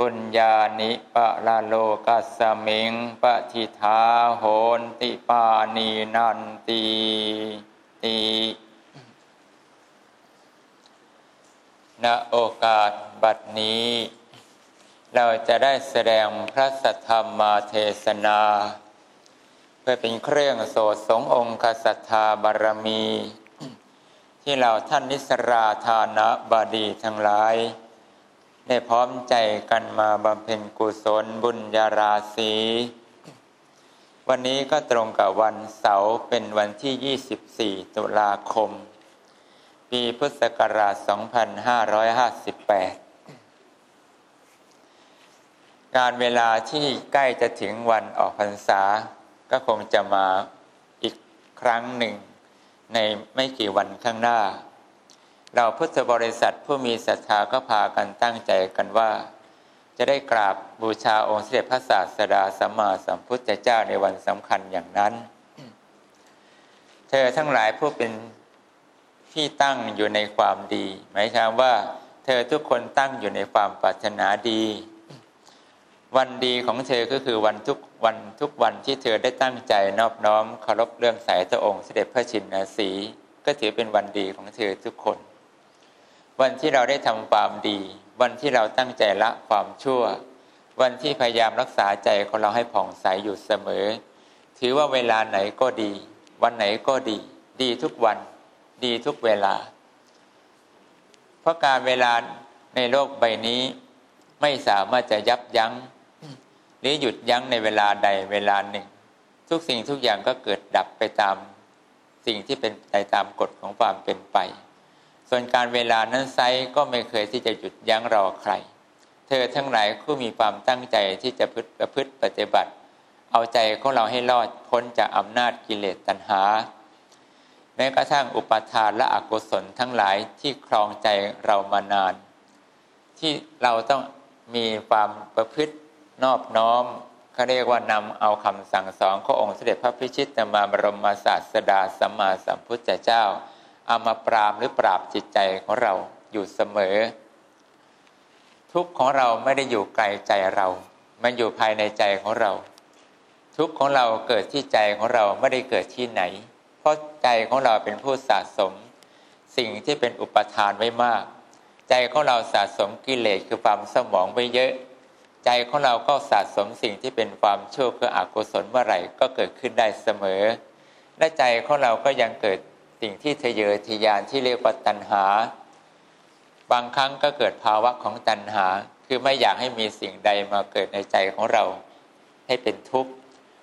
ปุญญานิปะละโลกัสสมิงปะทิทาโหนติปานีนันตีตีณโอกาสบัดนี้ เราจะได้แสดงพระสัทธรรมาเทศนา เพื่อเป็นเครื่องโสดสงองค์สัทธาบารมี ที่เราท่านนิสราธานะบดีทั้งหลาย ได้พร้อมใจกันมาบำเพ็ญกุศลบุญญาราศีวันนี้ก็ตรงกับวันเสาร์เป็นวันที่ 24 ตุลาคม ปีพุทธศักราช 2558 การเวลาที่ใกล้จะถึงวันออกพรรษา ก็คงจะมาอีกครั้งหนึ่งในไม่กี่วันข้างหน้า เราพุทธบริษัทผู้มีศรัทธาก็พากันตั้งใจกันว่า จะได้กราบบูชาองค์เสด็จพระศาสดาสัมมาสัมพุทธเจ้าในวันสำคัญอย่างนั้น เธอทั้งหลายผู้เป็นที่ตั้งอยู่ในความดี หมายความว่า เธอทุกคนตั้งอยู่ในความปรารถนาดี วันดีของเธอก็คือวันทุกวันทุกวันที่เธอได้ตั้งใจนอบน้อมเคารพเรื่องสายพระองค์เสด็จพระชินสีก็ถือเป็นวันดีของเธอทุกคน วันที่เราได้ทำความดี วันที่เราตั้งใจละความชั่ว วันที่พยายามรักษาใจของเราให้ผ่องใสอยู่เสมอ ถือว่าเวลาไหนก็ดี วันไหนก็ดี ดีทุกวันดีทุกเวลา เพราะการเวลาในโลกใบนี้ ไม่สามารถจะยับยัง้ง หรือหยุดยั้งในเวลาใดเวลาหนึ่ง ทุกสิ่งทุกอย่างก็เกิดดับไปตาม สิ่งที่เป็นไปตามกฎของความเป็นไป ส่วนการเวลานั้นไซก็ไม่เคยที่จะหยุดยั้งรอใคร เธอทั้งหลายผู้มีความตั้งใจที่จะประพฤติปฏิบัติ เอาใจของเราให้รอดพ้นจากอำนาจกิเลสตัณหา แม้กระทั่งอุปทานและอกุศลทั้งหลายที่ครองใจเรามานาน ที่เราต้องมีความประพฤตินอบน้อมเขาเรียกว่านำเอาคำสั่งสอนขององค์เสด็จพระพิชิตมาบรมศาสดาสัมมาสัมพุทธเจ้า เอามาปรามหรือปราบจิตใจของเราอยู่เสมอ ทุกของเราไม่ได้อยู่ไกลใจเรา มันอยู่ภายในใจของเรา ทุกของเราเกิดที่ใจของเราไม่ได้เกิดที่ไหน เพราะใจของเราเป็นผู้สะสม สิ่งที่เป็นอุปทานไว้มาก ใจของเราสะสมกิเลสคือความสมองไว้เยอะ ใจของเราก็สะสมสิ่งที่เป็นความชั่วคืออกุศลเมื่อไหร่ก็เกิดขึ้นได้เสมอ และใจของเราก็ยังเกิด สิ่งที่ทะเยอทะยานที่เรียกว่าตัณหา บางครั้งก็เกิดภาวะของตัณหา คือไม่อยากให้มีสิ่งใดมาเกิดในใจของเรา ให้เป็นทุกข์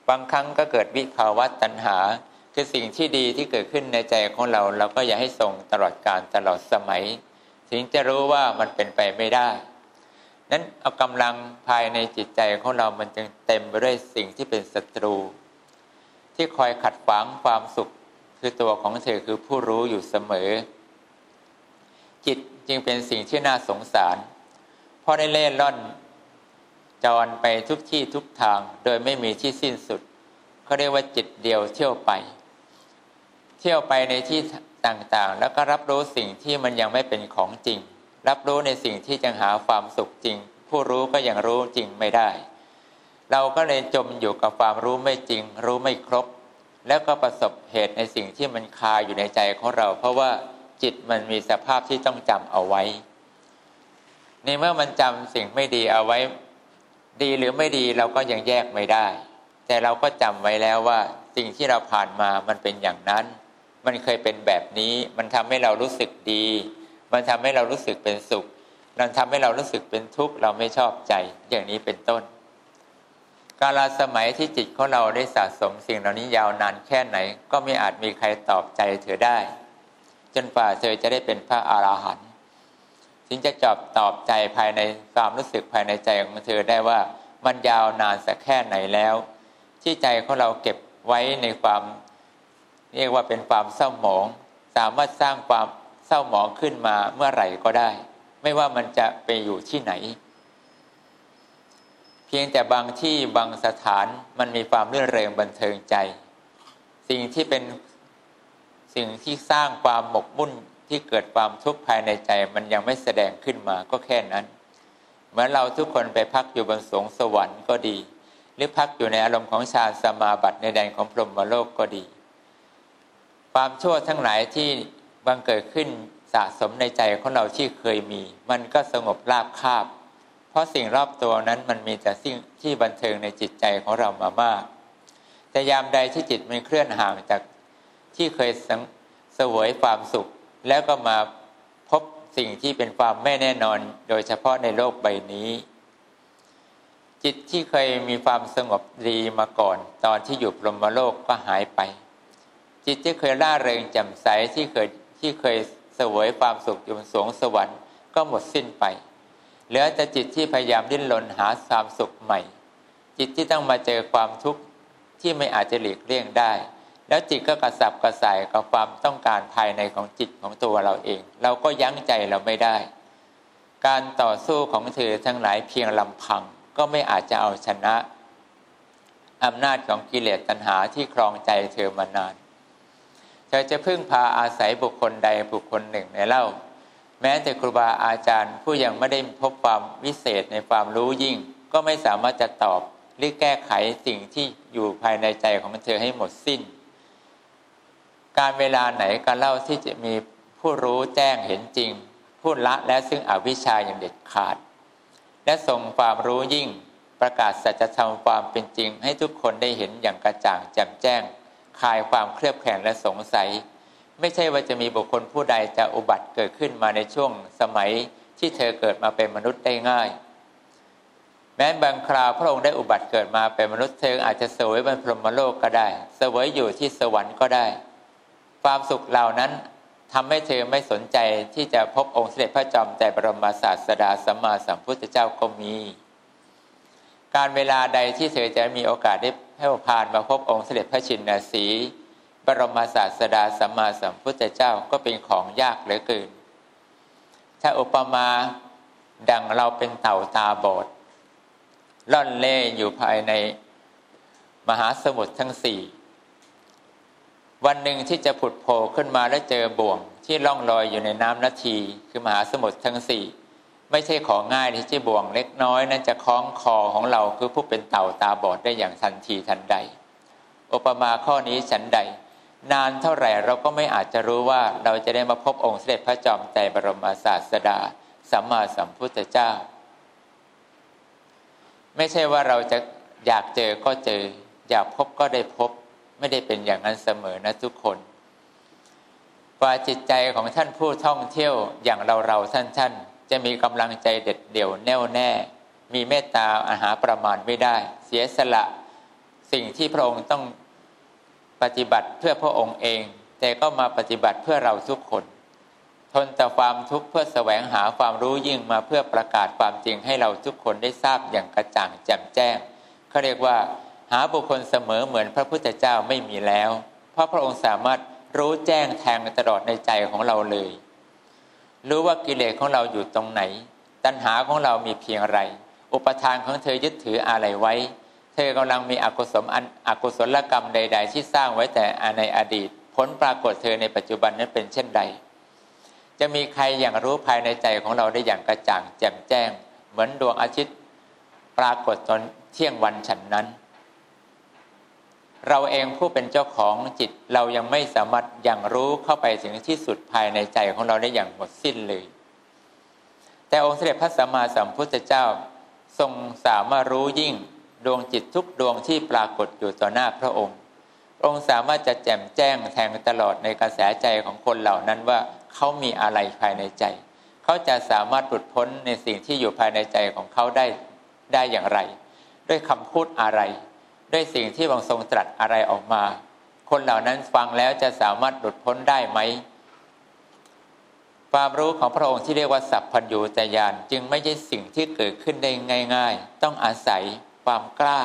บางครั้งก็เกิดวิภาวะตัณหา คือสิ่งที่ดีที่เกิดขึ้นในใจของเรา เราก็อยากให้ทรงตลอดการตลอดสมัย ถึงจะรู้ว่ามันเป็นไปไม่ได้ นั้นเอากำลังภายในจิตใจของเรามันจึงเต็มไปด้วยสิ่งที่เป็นศัตรู ที่คอยขัดขวางความสุข คือตัวของเธอคือผู้รู้อยู่เสมอ จิตจึงเป็นสิ่งที่น่าสงสาร เพราะได้เล่นล่อนจรไปทุกที่ทุกทางโดยไม่มีที่สิ้นสุดเขาเรียกว่าจิตเดียวเที่ยวไป เที่ยวไปในที่ต่างๆ แล้วก็รับรู้สิ่งที่มันยังไม่เป็นของจริง รับรู้ในสิ่งที่จะหาความสุขจริง ผู้รู้ก็ยังรู้จริงไม่ได้ เราก็เลยจมอยู่กับความรู้ไม่จริง รู้ไม่ครบ แล้วก็ประสบเหตุในสิ่งที่มันคาอยู่ในใจของเรา เพราะว่าจิตมันมีสภาพที่ต้องจำเอาไว้ ในเมื่อมันจำสิ่งไม่ดีเอาไว้ ดีหรือไม่ดีเราก็ยังแยกไม่ได้ แต่เราก็จำไว้แล้วว่า สิ่งที่เราผ่านมามันเป็นอย่างนั้น มันเคยเป็นแบบนี้ มันทำให้เรารู้สึกดี มันทำให้เรารู้สึกเป็นสุขมันทำให้เรารู้สึกเป็นทุกข์เราไม่ชอบใจอย่างนี้เป็นต้น กาลสมัยที่จิตของเราได้สะสมสิ่งเหล่านี้ยาวนานแค่ไหน ก็ไม่อาจมีใครตอบใจเธอได้ จนฝ่าเธอจะได้เป็นพระอาหารหันต์ถึงจะจอบตอบใจภายในความรู้สึกภายในใจของเธอได้ว่ามันยาวนานสักแค่ไหนแล้ว ที่ใจของเราเก็บไว้ในความ เรียกว่าเป็นความเศร้าหมอง สามารถสร้างความเศร้าหมองขึ้นมาเมื่อไหร่ก็ได้ ไม่ว่ามันจะไปอยู่ที่ไหน พียงแต่บางที่บางสถานมันมีความรื่นเริงบันเทิงใจ สิ่งที่เป็นสิ่งที่สร้างความหมกมุ่นที่เกิดความทุกข์ภายในใจ มันยังไม่แสดงขึ้นมาก็แค่นั้นเหมือนเราทุกคนไปพักอยู่บนสงสวรรค์ก็ดี หรือพักอยู่ในอารมณ์ของฌานสมาบัติในแดนของพรหมโลกก็ดี ความชั่วทั้งหลายที่บังเกิดขึ้นสะสมในใจของเราที่เคยมี มันก็สงบราบคาบ เพราะสิ่งรอบตัวนั้นมันมีแต่สิ่งที่บันเทิงในจิตใจของเรามามาก แต่ยามใดที่จิตมันเคลื่อนห่างจากที่เคยเสวยความสุข แล้วก็มาพบสิ่งที่เป็นความไม่แน่นอน โดยเฉพาะในโลกใบนี้ จิตที่เคยมีความสงบดีมาก่อน ตอนที่อยู่พรหมโลกก็หายไป จิตที่เคยล่าเริงแจ่มใสที่เคยที่เคยเสวยความสุขอยู่บนสวงสวรรค์ก็หมดสิ้นไป เหลือแต่จิตที่พยายามดิ้นรนหาความสุขใหม่ จิตที่ต้องมาเจอความทุกข์ที่ไม่อาจจะหลีกเลี่ยงได้ แล้วจิตก็กระสับกระส่ายกับความต้องการภายในของจิตของตัวเราเอง เราก็ยั้งใจเราไม่ได้ การต่อสู้ของเธอทั้งหลายเพียงลำพังก็ไม่อาจจะเอาชนะอำนาจของกิเลสตัณหาที่ครองใจเธอมานาน เธอจะพึ่งพาอาศัยบุคคลใดบุคคลหนึ่งในเล่า แม้แต่ครูบาอาจารย์ ผู้ยังไม่ได้พบความวิเศษในความรู้ยิ่ง ก็ไม่สามารถจะตอบหรือแก้ไขสิ่งที่อยู่ภายในใจของเธอให้หมดสิ้น การเวลาไหนก็เล่าที่จะมีผู้รู้แจ้งเห็นจริง ผู้ละและซึ่งอวิชชาอย่างเด็ดขาด และทรงความรู้ยิ่งประกาศสัจธรรมความเป็นจริง ให้ทุกคนได้เห็นอย่างกระจ่างแจ่มแจ้งคลายความเครียดแข็งและสงสัย ไม่ใช่ว่าจะมีบุคคลผู้ใดจะอุบัติเกิดขึ้นมาในช่วงสมัยที่เธอเกิดมาเป็นมนุษย์ได้ง่าย แม้บางคราวพระองค์ได้อุบัติเกิดมาเป็นมนุษย์เธออาจจะเสวยบนพรหมโลกก็ได้เสวยอยู่ที่สวรรค์ก็ได้ ความสุขเหล่านั้นทำให้เธอไม่สนใจที่จะพบองค์เสด็จพระจอมแต่บรมศาสดาสัมมาสัมพุทธเจ้าก็มี การเวลาใดที่เธอจะมีโอกาสได้ให้ผ่านมาพบองค์เสด็จพระชินสี บรมศาสดาสัมมาสัมพุทธเจ้าก็เป็นของยากเหลือเกิน ถ้าอุปมาดังเราเป็นเต่าตาบอด ล่อนเล่อยู่ภายในมหาสมุทรทั้งสี่ วันหนึ่งที่จะผุดโผล่ขึ้นมาและเจอบ่วง ที่ล่องลอยอยู่ในน้ำนาที คือมหาสมุทรทั้งสี่ไม่ใช่ของง่ายที่จะบ่วงเล็กน้อยนั้นจะคล้องคอของเราคือผู้เป็นเต่าตาบอดได้อย่างทันทีทันใด อุปมาข้อนี้ฉันใด นานเท่าไหร่เราก็ไม่อาจจะรู้ว่าเราจะได้มาพบองค์เสด็จพระจอมไตรบรมศาสดา สัมมาสัมพุทธเจ้า ไม่ใช่ว่าเราจะอยากเจอก็เจอ อยากพบก็ได้พบ ไม่ได้เป็นอย่างนั้นเสมอนะทุกคนกว่าจิตใจของท่านผู้ท่องเที่ยวอย่างเราเราท่านท่านจะมีกำลังใจเด็ดเดี่ยวแน่วแน่ มีเมตตาอาหาประมาณไม่ได้ เสียสละสิ่งที่พระองค์ต้อง ปฏิบัติเพื่อพระองค์เอง แต่ก็มาปฏิบัติเพื่อเราทุกคน ทนต่อความทุกข์เพื่อแสวงหาความรู้ยิ่งมาเพื่อประกาศความจริงให้เราทุกคนได้ทราบอย่างกระจ่างแจ่มแจ้งเขาเรียกว่า หาบุคคลเสมอเหมือนพระพุทธเจ้าไม่มีแล้ว เพราะพระองค์สามารถรู้แจ้งแทงตลอดในใจของเราเลย รู้ว่ากิเลสของเราอยู่ตรงไหน ตัณหาของเรามีเพียงไร อุปทานของเธอยึดถืออะไรไว้ เธอกำลังมีอกุศลอกุศลกรรมใด ๆ ที่สร้างไว้แต่ในอดีต ผลปรากฏเธอในปัจจุบันนั้นเป็นเช่นใด จะมีใครอย่างรู้ภายในใจของเราได้อย่างกระจ่างแจ่มแจ้ง เหมือนดวงอาทิตย์ปรากฏตอนเที่ยงวันฉันนั้น เราเองผู้เป็นเจ้าของจิตเรายังไม่สามารถยังรู้เข้าไปถึงที่สุดภายในใจของเราได้อย่างหมดสิ้นเลย แต่องค์เสด็จพระสัมมาสัมพุทธเจ้าทรงสามารถรู้ยิ่ง ดวงจิตทุกดวงที่ปรากฏอยู่ต่อหน้าพระองค์องค์สามารถจะแจ่มแจ้งแทงตลอดในกระแสใจของคนเหล่านั้นว่าเขามีอะไรภายในใจ เขาจะสามารถหลุดพ้นในสิ่งที่อยู่ภายในใจของเขาได้ได้อย่างไร ด้วยคำพูดอะไร ด้วยสิ่งที่บางทรงตรัสอะไรออกมา คนเหล่านั้นฟังแล้วจะสามารถหลุดพ้นได้ไหมความรู้ของพระองค์ที่เรียกว่าสัพพัญญูตยานจึงไม่ใช่สิ่งที่เกิดขึ้นได้ง่าย ๆ ต้องอาศัย ความกล้า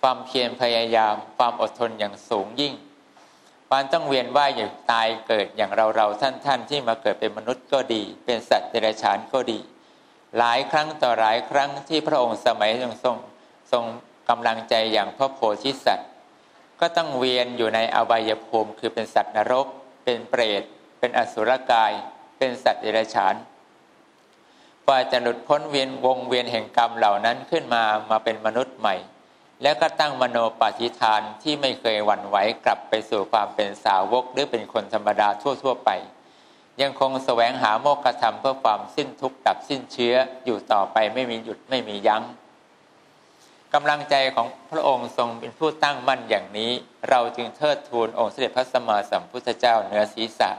ความเพียรพยายาม ความอดทนอย่างสูงยิ่งปานต้องเวียนว่ายอยู่ตายเกิดอย่างเราเราท่านท่านที่มาเกิดเป็นมนุษย์ก็ดี เป็นสัตว์เดรัจฉานก็ดี หลายครั้งต่อหลายครั้งที่พระองค์สมัยทรงทรงทรงกำลังใจอย่างพระโพธิสัตว์ ก็ต้องเวียนอยู่ในอบายภูมิคือเป็นสัตว์นรก เป็นเปรต เป็นอสุรกาย เป็นสัตว์เดรัจฉาน ว่าจะหลุดพ้นเวียนวงเวียนแห่งกรรมเหล่านั้นขึ้นมามาเป็นมนุษย์ใหม่ แล้วก็ตั้งมโนปฏิฐานที่ไม่เคยหวั่นไหวกลับไปสู่ความเป็นสาวกหรือเป็นคนธรรมดาทั่ว ๆ ไป ยังคงแสวงหาโมกขธรรมเพื่อความสิ้นทุกข์ดับสิ้นเชื้ออยู่ต่อไปไม่มีหยุดไม่มียัง้งกำลังใจของพระองค์ทรงเป็นผู้ตั้งมั่นอย่างนี้ เราจึงเทิดทูนองค์เสด็จพระสัมมาสัมพุทธเจ้าเหนือศีรษะ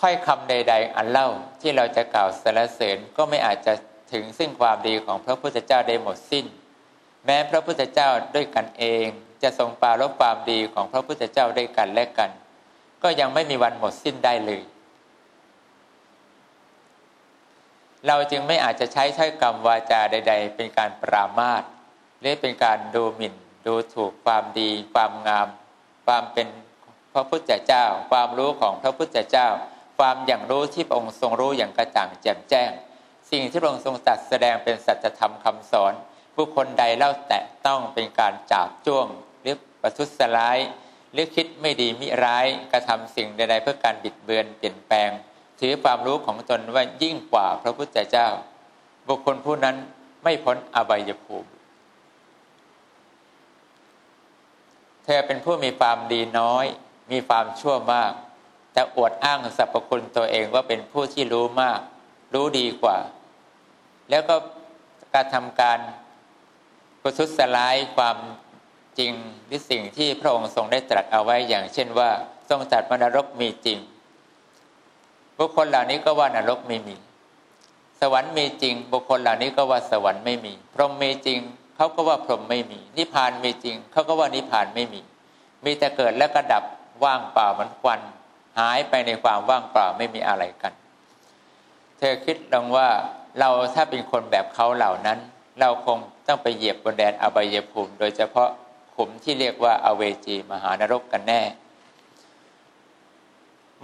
ถ้อยคำใด ๆ อันเล่าที่เราจะกล่าวสรรเสริญก็ไม่อาจจะถึงซึ่งความดีของพระพุทธเจ้าได้หมดสิ้น แม้พระพุทธเจ้าด้วยกันเอง จะทรงปารบความดีของพระพุทธเจ้าด้วยกันและกัน ก็ยังไม่มีวันหมดสิ้นได้เลย เราจึงไม่อาจจะใช้ถ้อยคำวาจาใด ๆ เป็นการปรามาสหรือเป็นการดูหมิ่น ดูถูกความดี ความงาม ความเป็นพระพุทธเจ้า ความรู้ของพระพุทธเจ้า ความอย่างรู้ที่พระองค์ทรงรู้อย่างกระจ่างแจ่มแจ้ง สิ่งที่พระองค์ทรงตัดแสดงเป็นสัจธรรมคำสอน ผู้คนใดเล่าแตะต้องเป็นการจาบจ้วง หรือประทุษร้าย หรือคิดไม่ดีมิร้ายกระทำสิ่งใดๆเพื่อการบิดเบือนเปลี่ยนแปลง ถือความรู้ของตนว่ายิ่งกว่าพระพุทธเจ้า บุคคลผู้นั้นไม่พ้นอบายภูมิเธอเป็นผู้มีความดีน้อย มีความชั่วมาก แต่อวดอ้างสรรพคุณตัวเองว่าเป็นผู้ที่รู้มาก รู้ดีกว่า แล้วก็การทำการประทุษร้ายความจริงหรือสิ่งที่พระองค์ทรงได้ตรัสเอาไว้อย่างเช่นว่าทรงตรัสว่านรกมีจริงบุคคลเหล่านี้ก็ว่านรกไม่มี สวรรค์มีจริง บุคคลเหล่านี้ก็ว่าสวรรค์ไม่มี พรหมมีจริง เขาก็ว่าพรหมไม่มี นิพพานมีจริง เขาก็ว่านิพพานไม่มี มีแต่เกิดและกระดับว่างเปล่าเหมือนควัน หายไปในความว่างเปล่าไม่มีอะไรกัน เธอคิดลองว่าเราถ้าเป็นคนแบบเขาเหล่านั้น เราคงต้องไปเหยียบบนแดนอบายภูมิ โดยเฉพาะขุมที่เรียกว่าอเวจีมหานรกกันแน่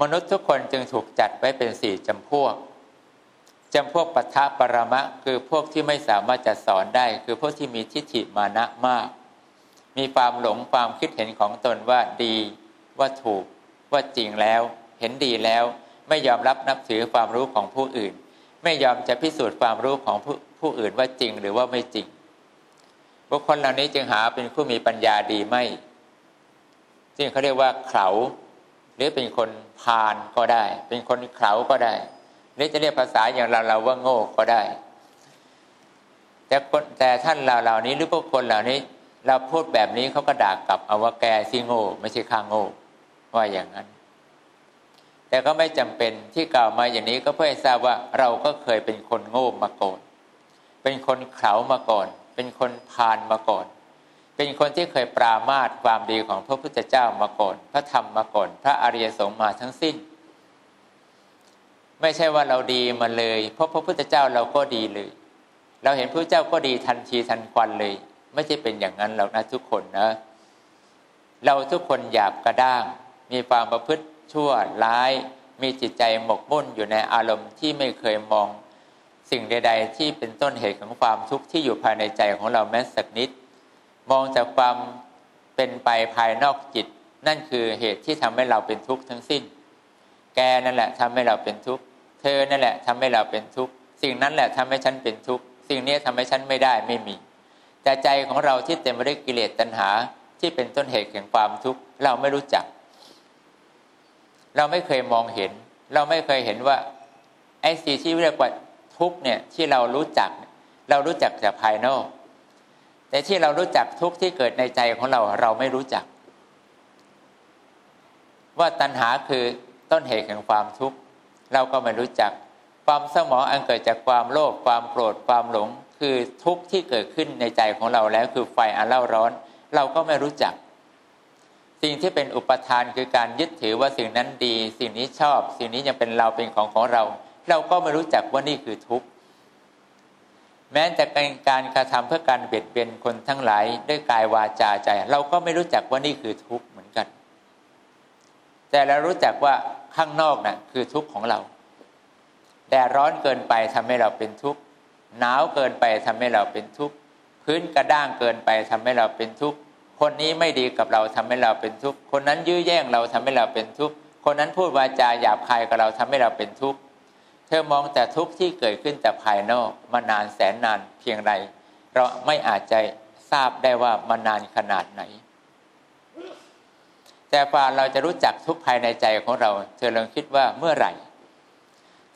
มนุษย์ทุกคนจึงถูกจัดไว้เป็นสี่จำพวกจำพวกปัทภปรมะ คือพวกที่ไม่สามารถจะสอนได้ คือพวกที่มีทิฏฐิมานะมาก มีความหลงความคิดเห็นของตนว่าดีว่าถูก ว่าจริงแล้ว เห็นดีแล้ว ไม่ยอมรับนับถือความรู้ของผู้อื่น ไม่ยอมจะพิสูจน์ความรู้ของผู้ผู้อื่นว่าจริงหรือว่าไม่จริงบุคคลเหล่านี้จึงหาเป็นผู้มีปัญญาดีไม่ซึ่งเขาเรียกว่าเขาหรือเป็นคนพาลก็ได้ เป็นคนเขาก็ได้หรือจะเรียกภาษาอย่างเราเราว่าโง่ก็ได้ แต่แต่ท่านเราเหล่านี้หรือพวกคนเหล่านี้ เราพูดแบบนี้เขาก็ด่ากลับเอาว่าแกซิโง่ ไม่ใช่ข้างโง่ ว่าอย่างนั้น แต่ก็ไม่จำเป็นที่กล่าวมาอย่างนี้ก็เพื่อให้ทราบว่าเราก็เคยเป็นคนโง่มาก่อนเป็นคนเขามาก่อน เป็นคนพาลมาก่อน เป็นคนที่เคยปรามาสความดีของพระพุทธเจ้ามาก่อน พระธรรมมาก่อน พระอริยสงฆ์มาทั้งสิ้น ไม่ใช่ว่าเราดีมาเลย เพราะพระพุทธเจ้าเราก็ดีเลย เราเห็นพระเจ้าก็ดีทันทีทันควันเลย ไม่ใช่เป็นอย่างนั้นหรอกนะทุกคนนะเราทุกคนหยาบกระด้าง มีความประพฤติชั่วร้าย มีจิตใจหมกมุ่นอยู่ในอารมณ์ที่ไม่เคยมอง สิ่งใด ๆ ที่เป็นต้นเหตุของความทุกข์ที่อยู่ภายในใจของเราแม้สักนิด มองจากความเป็นไปภายนอกจิต นั่นคือเหตุที่ทำให้เราเป็นทุกข์ทั้งสิ้น แกนั่นแหละทำให้เราเป็นทุกข์เธอนั่นแหละทำให้เราเป็นทุกข์สิ่งนั้นแหละทำให้ฉันเป็นทุกข์สิ่งนี้ทำให้ฉันไม่ได้ไม่มี แต่ใจของเราที่เต็มไปด้วยกิเลสตัณหาที่เป็นต้นเหตุแห่งความทุกข์เราไม่รู้จัก เราไม่เคยมองเห็น เราไม่เคยเห็นว่าไอ้สิ่งที่เรียกว่าทุกเนี่ยที่เรารู้จัก เรารู้จักจากภายนอก แต่ที่เรารู้จักทุกที่เกิดในใจของเราเราไม่รู้จัก ว่าตัณหาคือต้นเหตุแห่งความทุกข์เราก็ไม่รู้จัก ความสมองอันเกิดจากความโลภความโกรธความหลง คือทุกข์ที่เกิดขึ้นในใจของเราแล้วคือไฟอันเล่าร้อน เราก็ไม่รู้จัก สิ่งที่เป็นอุปทานคือการยึดถือว่าสิ่งนั้นดี สิ่งนี้ชอบ สิ่งนี้ยังเป็นเราเป็นของของเรา เราก็ไม่รู้จักว่านี่คือทุกข์แม้แต่เป็นการกระทำเพื่อการเบียดเบียนคนทั้งหลายด้วยกายวาจาใจ เราก็ไม่รู้จักว่านี่คือทุกข์เหมือนกัน แต่เรารู้จักว่าข้างนอกนะ่ะคือทุกข์ของเราแดดร้อนเกินไปทำให้เราเป็นทุกข์หนาวเกินไปทำให้เราเป็นทุกข์พื้นกระด้างเกินไปทำให้เราเป็นทุกข์ คนนี้ไม่ดีกับเราทำให้เราเป็นทุกข์ คนนั้นยื้อแย่งเราทำให้เราเป็นทุกข์ คนนั้นพูดวาจาหยาบคายกับเราทำให้เราเป็นทุกข์ เธอมองแต่ทุกข์ที่เกิดขึ้นแต่ภายนอกมานานแสนนานเพียงไรเราไม่อาจจะทราบได้ว่ามานานขนาดไหน แต่กว่าเราจะรู้จักทุกภายในใจของเรา เธอลองคิดว่าเมื่อไหร่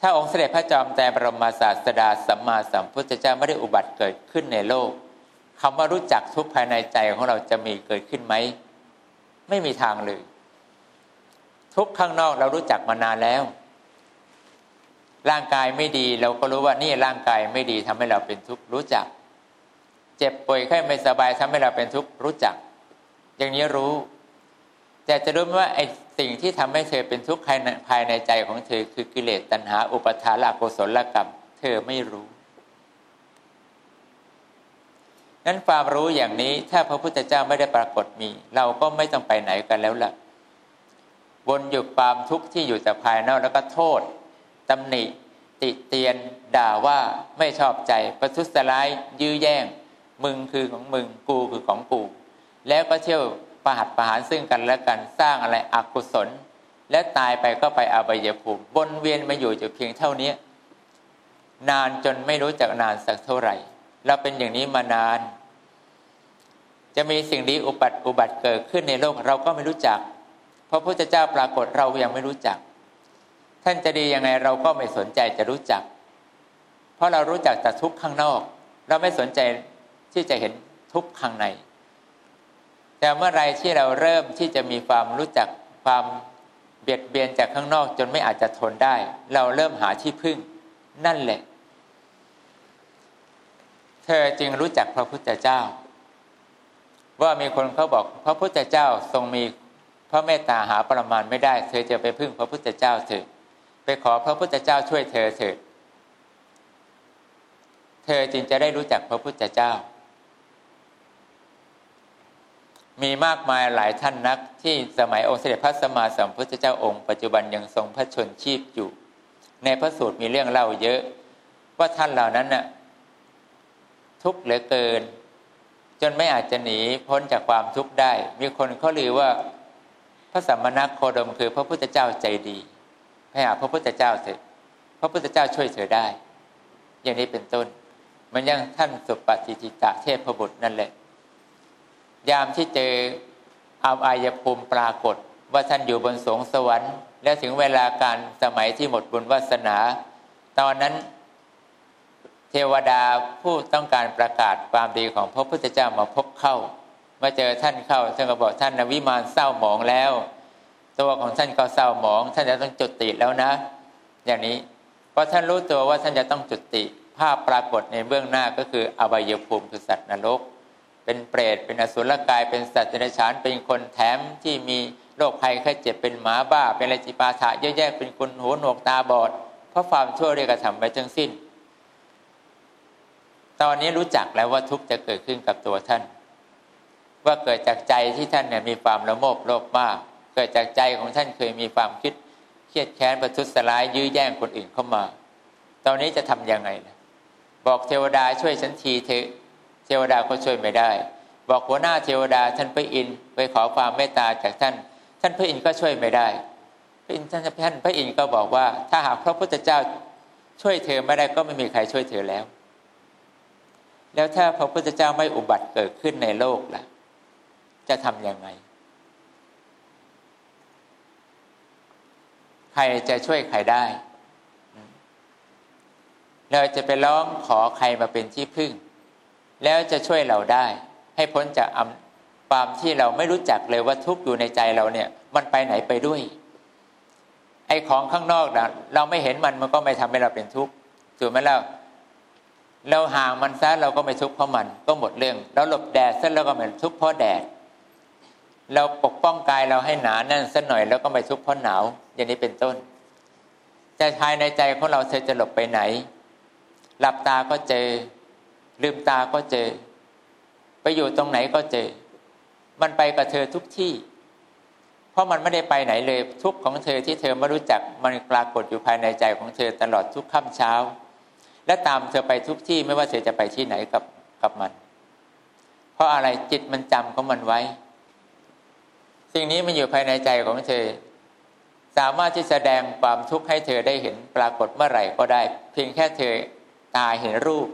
ถ้าองค์เสด็จพระจอมแต่บรมศาสดาสัมมาสัมพุทธเจ้าไม่ได้อุบัติเกิดขึ้นในโลก คำว่ารู้จักทุกภายในใจของเราจะมีเกิดขึ้นไหม ไม่มีทางเลย ทุกข้างนอกเรารู้จักมานานแล้ว ร่างกายไม่ดีเราก็รู้ว่านี่ร่างกายไม่ดีทำให้เราเป็นทุกข์รู้จัก เจ็บป่วยไข้ไม่สบายทำให้เราเป็นทุกข์รู้จัก อย่างนี้รู้ แต่จะรู้ไหมว่าไอ้สิ่งที่ทำให้เธอเป็นทุกข์ภายในภายในใจของเธอ คือกิเลสตัณหา อุปทานละกุศลกรรม เธอไม่รู้ นั้นความรู้อย่างนี้ถ้าพระพุทธเจ้าไม่ได้ปรากฏมี เราก็ไม่ต้องไปไหนกันแล้วล่ะวนอยู่ความทุกข์ที่อยู่แต่ภายนอกแล้วก็โทษตำหนิ ติเตียน ด่าว่าไม่ชอบใจ ประทุษร้าย ยื้อแย่ง มึงคือของมึง กูคือของกู แล้วก็เที่ยวประหัตประหารซึ่งกันและกันสร้างอะไรอกุศล และตายไปก็ไปอบายภูมิวนเวียนมาอยู่อยู่เพียงเท่านี้ นานจนไม่รู้จักนานสักเท่าไหร่ เราเป็นอย่างนี้มานาน จะมีสิ่งดีอุบัติอุบัติเกิดขึ้นในโลกเราก็ไม่รู้จัก เพราะพระพุทธเจ้าปรากฏเรายังไม่รู้จัก ท่านจะดียังไงเราก็ไม่สนใจจะรู้จัก เพราะเรารู้จักแต่ทุกข้างนอก เราไม่สนใจที่จะเห็นทุกข้างใน แต่เมื่อไรที่เราเริ่มที่จะมีความรู้จักความเบียดเบียนจากข้างนอกจนไม่อาจจะทนได้ เราเริ่มหาที่พึ่ง นั่นแหละ ธอจึงรู้จักพระพุทธเจ้า ว่ามีคนเขาบอกพระพุทธเจ้าทรงมีพระเมตตาหาประมาณไม่ได้ เธอจะไปพึ่งพระพุทธเจ้าเถิดไปขอพระพุทธเจ้าช่วยเธอเถิดเธอจึงจะได้รู้จักพระพุทธเจ้า มีมากมายหลายท่านนักที่สมัยองค์เสด็จพระสัมมาสัมพุทธเจ้าองค์ปัจจุบันยังทรงพระชนชีพอยู่ ในพระสูตรมีเรื่องเล่าเยอะ ว่าท่านเหล่านั้นน่ะ ทุกข์เหลือเกิน จนไม่อาจจะหนีพ้นจากความทุกข์ได้ มีคนเขาลือว่า พระสัมมาณโคดมคือพระพุทธเจ้าใจดีให้หาพระพุทธเจ้าเถอะพระพุทธเจ้าช่วยเธอได้ อย่างนี้เป็นต้น มันยังท่านสุปฏิจิตะเทพบุตรนั่นแหละ ยามที่เจออาอายภูมิปรากฏว่าท่านอยู่บนสวงสวรรค์ และถึงเวลาการสมัยที่หมดบุญวาสนา ตอนนั้น เทวดาผู้ต้องการประกาศความดีของพระพุทธเจ้ามาพบเข้ามาเจอท่านเข้าท่านก็บอกท่านนวิมานเศร้าหมองแล้ว ตัวของท่านก็เศร้าหมอง ท่านจะต้องจุดติแล้วนะ อย่างนี้เพราะท่านรู้ตัวว่าท่านจะต้องจุดติ ภาพปรากฏในเบื้องหน้าก็คืออบายภูมิคือสัตว์นรก เป็นเปรตเป็นอสุรกายเป็นสัตว์เดรัจฉานเป็นคนแถมที่มีโรคภัยไข้เจ็บเป็นหมาบ้า เป็นอะไรจิปาถะเยอะแยะเป็นคนหูหนวกตาบอด เพราะความชั่วเรียกกระทำไปทั้งสิ้น ตอนนี้รู้จักแล้วว่าทุกจะเกิดขึ้นกับตัวท่าน ว่าเกิดจากใจที่ท่านเนี่ยมีความละโมบโลภมาก เกิดจากใจของท่านเคยมีความคิดเครียดแค้นประทุษร้ายยื้อแย่งคนอื่นเข้ามา ตอนนี้จะทํำยังไงนะบอกเทวดาช่วยฉันทีเถอะเทวดาก็ช่วยไม่ได้ บอกหัวหน้าเทวดาท่านพระอินทร์ไปขอความเมตตาจากท่าน ท่านพระอินทร์ก็ช่วยไม่ได้พระอินทร์ท่านพระอินทร์ก็บอกว่า ถ้าหากพระพุทธเจ้าช่วยเธอไม่ได้ก็ไม่มีใครช่วยเธอแล้ว แล้วถ้าพระพุทธเจ้าไม่อุบัติเกิดขึ้นในโลกล่ะ จะทำยังไง ใครจะช่วยใครได้ เราจะไปร้องขอใครมาเป็นที่พึ่ง แล้วจะช่วยเราได้ ให้พ้นจากความที่เราไม่รู้จักเลยว่าทุกอยู่ในใจเราเนี่ย มันไปไหนไปด้วย ไอ้ของข้างนอกนะเราไม่เห็นมันมันก็ไม่ทำให้เราเป็นทุกข์ถูกไหมล่ะ เราห่างมันซะเราก็ไม่ทุกข์เพราะมันก็หมดเรื่องเราหลบแดดซะเราก็ไม่ทุกข์เพราะแดด เราปกป้องกายเราให้หนาแน่นสักหน่อยแล้วก็ไม่ทุกข์เพราะหนาวอย่างนี้เป็นต้นแต่ภายในใจของเราเธอจะหลบไปไหน หลับตาก็เจอ ลืมตาก็เจอ ไปอยู่ตรงไหนก็เจอ มันไปกับเธอทุกที่ เพราะมันไม่ได้ไปไหนเลยทุกของเธอที่เธอไม่รู้จักมันปรากฏอยู่ภายในใจของเธอตลอดทุกค่ำเช้า และตามเธอไปทุกที่ไม่ว่าเธอจะไปที่ไหนกับกับมัน เพราะอะไรจิตมันจำของมันไว้ สิ่งนี้มันอยู่ภายในใจของเธอ สามารถที่แสดงความทุกข์ให้เธอได้เห็นปรากฏเมื่อไหร่ก็ได้ เพียงแค่เธอตาเห็นรูป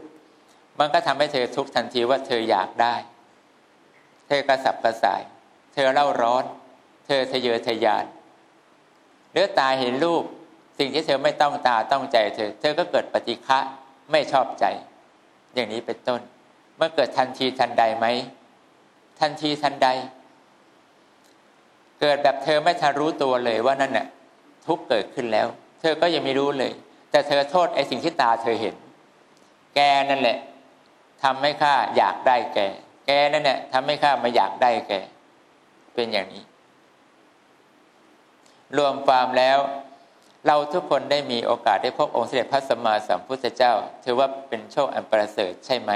มันก็ทำให้เธอทุกข์ทันทีว่าเธออยากได้ เธอกระสับกระส่าย เธอเล่าร้อน เธอทะเยอทะยานเลือตาเห็นรูป สิ่งที่เธอไม่ต้องตาต้องใจเธอ เธอก็เกิดปฏิฆะ ไม่ชอบใจ อย่างนี้เป็นต้น เมื่อเกิดทันทีทันใดไหม ทันทีทันใด เกิดแบบเธอไม่ทันรู้ตัวเลยว่านั่นน่ะทุกเกิดขึ้นแล้ว เธอก็ยังไม่รู้เลย แต่เธอโทษไอ้สิ่งที่ตาเธอเห็น แกนั่นแหละทำให้ข้าอยากได้แก แกนั่นแหละทำให้ข้ามาอยากได้แก เป็นอย่างนี้ รวมความแล้ว เราทุกคนได้มีโอกาสได้พบองค์เสด็จพระสัมมาสัมพุทธเจ้า ถือว่าเป็นโชคอันประเสริฐใช่ไหม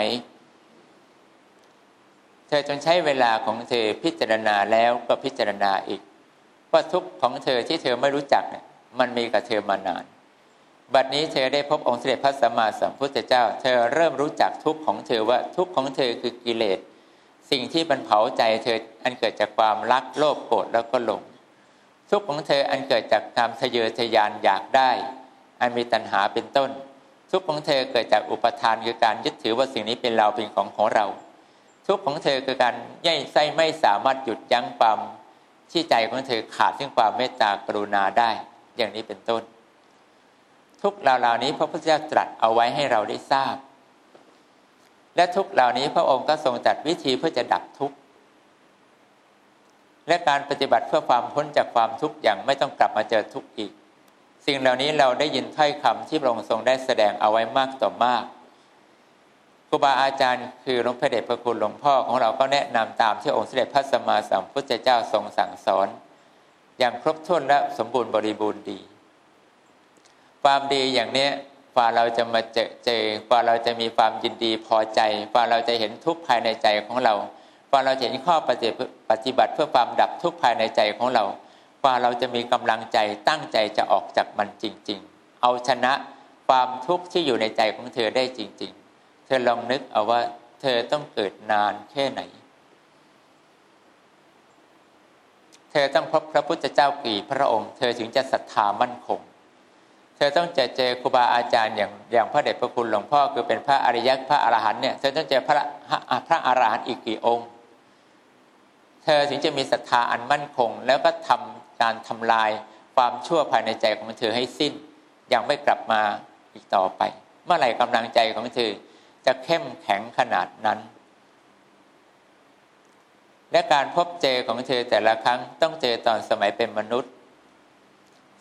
เธอจงใช้เวลาของเธอพิจารณาแล้วก็พิจารณาอีก ว่าทุกของเธอที่เธอไม่รู้จักเนี่ยมันมีกับเธอมานาน บัดนี้เธอได้พบองค์เสด็จพระสัมมาสัมพุทธเจ้า เธอเริ่มรู้จักทุกของเธอว่าทุกของเธอคือกิเลส สิ่งที่มันเผาใจเธออันเกิดจากความรักโลภโกรธแล้วก็หลง ทุกข์ของเธออันเกิดจากความทะเยอทะยานอยากได้ อันมีตัณหาเป็นต้น ทุกข์ของเธอเกิดจากอุปทานคือการยึดถือว่าสิ่งนี้เป็นเราเป็นของของเรา ทุกข์ของเธอคือการย่ไส้ไม่สามารถหยุดยั้งความที่ใจของเธอขาดซึ่งความเมตตากรุณาได้ อย่างนี้เป็นต้น ทุกเหล่านี้พระพุทธเจ้าตรัสเอาไว้ให้เราได้ทราบ และทุกเหล่านี้พระองค์ก็ทรงจัดวิธีเพื่อจะดับทุกข์ และการปฏิบัติเพื่อความพ้นจากความทุกข์อย่างไม่ต้องกลับมาเจอทุกข์อีก สิ่งเหล่านี้เราได้ยินถ้อยคำที่พระองค์ทรงได้แสดงเอาไว้มากต่อมากครูบาอาจารย์คือหลวงพ่อเดชพระคุณหลวงพ่อของเราก็แนะนำตามที่องค์เสด็จพระสัมมาสัมพุทธเจ้าทรงสั่งสอน อย่างครบถ้วนและสมบูรณ์บริบูรณ์ดี ความดีอย่างนี้กว่าเราจะมาเจอเจอกว่าเราจะมีความยินดีพอใจกว่าเราจะเห็นทุกข์ภายในใจของเรา กว่าเราเห็นข้อปฏิบัติเพื่อความดับทุกข์ภายในใจของเรากว่าเราจะมีกำลังใจตั้งใจจะออกจากมันจริง ๆ เอาชนะความทุกข์ที่อยู่ในใจของเธอได้จริง ๆ เธอลองนึกเอาว่าเธอต้องเกิดนานแค่ไหน เธอต้องพบพระพุทธเจ้ากี่พระองค์ เธอถึงจะศรัทธามั่นคง เธอต้องเจอเจอครูบาอาจารย์อย่างอย่างพระเดชพระคุณหลวงพ่อคือเป็นพระอริยะพระอรหันต์เนี่ย เธอต้องเจอพระพระอรหันต์อีกกี่องค์ เธอถึงจะมีศรัทธาอันมั่นคง แล้วก็ทำการทำลายความชั่วภายในใจของเธอให้สิ้น ยังไม่กลับมาอีกต่อไป เมื่อไหร่กำลังใจของเธอจะเข้มแข็งขนาดนั้น และการพบเจอของเธอแต่ละครั้งต้องเจอตอนสมัยเป็นมนุษย์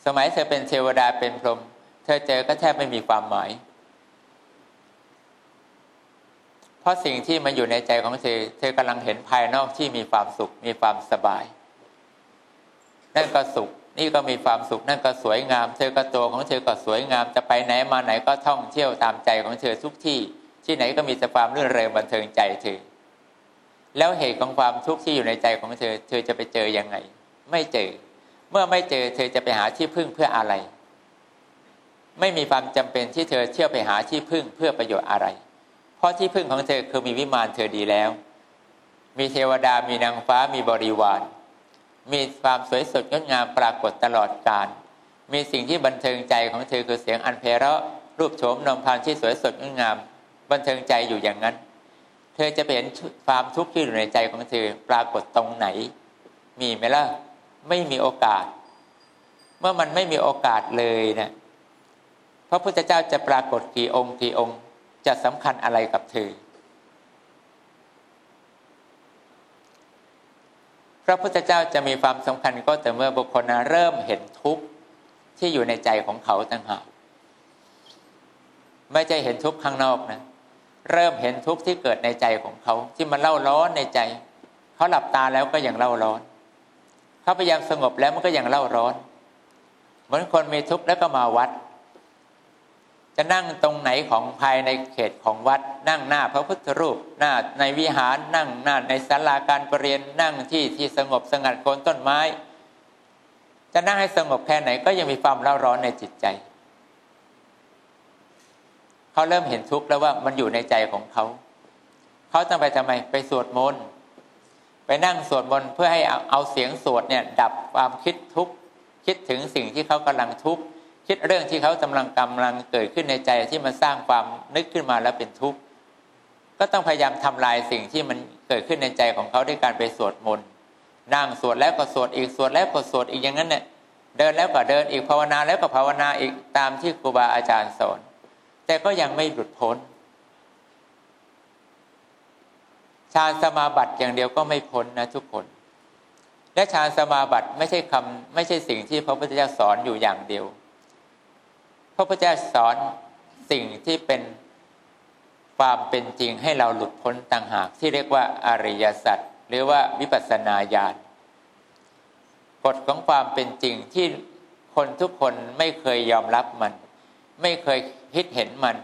สมัยเธอเป็นเทวดาเป็นพรหมเธอเจอก็แทบไม่มีความหมาย เพราะสิ่งที่มันอยู่ในใจของเธอ เธอกำลังเห็นภายนอกที่มีความสุข มีความสบาย นั่นก็สุข นี่ก็มีความสุข นั่นก็สวยงาม เธอก็ตัวของเธอก็สวยงาม จะไปไหนมาไหนก็ท่องเที่ยวตามใจของเธอทุกที่ ที่ไหนก็มีแต่ความรื่นเริงบันเทิงใจเธอ แล้วเหตุของความทุกข์ที่อยู่ในใจของเธอ เธอจะไปเจอยังไง ไม่เจอ เมื่อไม่เจอ เธอจะไปหาที่พึ่งเพื่ออะไร ไม่มีความจำเป็นที่เธอเที่ยวไปหาที่พึ่งเพื่อประโยชน์อะไร เพราะที่พึ่งของเธอคือมีวิมานเธอดีแล้ว มีเทวดามีนางฟ้ามีบริวาร มีความสวยสดงดงามปรากฏตลอดกาลมีสิ่งที่บันเทิงใจของเธอคือเสียงอันเพราะรูปโฉมนมพานที่สวยสดงดงาม บันเทิงใจอยู่อย่างนั้น เธอจะเห็นความทุกข์ที่อยู่ในใจของเธอปรากฏตรงไหน มีไหมล่ะไม่มีโอกาส เมื่อมันไม่มีโอกาสเลยเนะี่ยพระพุทธเจ้าจะปรากฏกี่องค์กี่องค์ จะสำคัญอะไรกับเธอ พระพุทธเจ้าจะมีความสำคัญก็แต่เมื่อบุคคลเริ่มเห็นทุกข์ที่อยู่ในใจของเขาต่างหากไม่ใช่เห็นทุกข์ข้างนอกนะ เริ่มเห็นทุกข์ที่เกิดในใจของเขา ที่มันเล่าร้อนในใจ เขาหลับตาแล้วก็ยังเล่าร้อน เขาพยายามสงบแล้วมันก็ยังเล่าร้อน เหมือนคนมีทุกข์แล้วก็มาวัด จะนั่งตรงไหนของภายในเขตของวัด นั่งหน้าพระพุทธรูปหน้าในวิหารนั่งหน้าในศาลาการประเรียนนั่งที่ที่สงบสงัดโคนต้นไม้ จะนั่งให้สงบแค่ไหนก็ยังมีความเร่าร้อนในจิตใจ เขาเริ่มเห็นทุกข์แล้วว่ามันอยู่ในใจของเขา เขาต้องไปทำไมไปสวดมนต์ไปนั่งสวดมนต์เพื่อให้เอาเอาเสียงสวดเนี่ยดับความคิดทุกข์คิดถึงสิ่งที่เขากำลังทุกข์ คิดเรื่องที่เขากำลังกำลังเกิดขึ้นในใจที่มันสร้างความนึกขึ้นมาแล้วเป็นทุกข์ก็ต้องพยายามทำลายสิ่งที่มันเกิดขึ้นในใจของเขาด้วยการไปสวดมนต์นั่งสวดแล้วก็สวดอีกสวดแล้วก็สวดอีกอย่างนั้นเนี่ยเดินแล้วก็เดินอีกภาวนาแล้วก็ภาวนาอีกตามที่ครูบาอาจารย์สอน แต่ก็ยังไม่หลุดพ้นฌานสมาบัติอย่างเดียวก็ไม่พ้นนะทุกคน และฌานสมาบัติไม่ใช่คำไม่ใช่สิ่งที่พระพุทธเจ้าสอนอยู่อย่างเดียว ระพุทธเจ้าสอนสิ่งที่เป็นความเป็นจริงให้เราหลุดพ้นต่างหากที่เรียกว่าอริยสัจหรือว่าวิปัสสนาญาณกฎของความเป็นจริงที่คนทุกคนไม่เคยยอมรับมัน ไม่เคยคิดเห็นมัน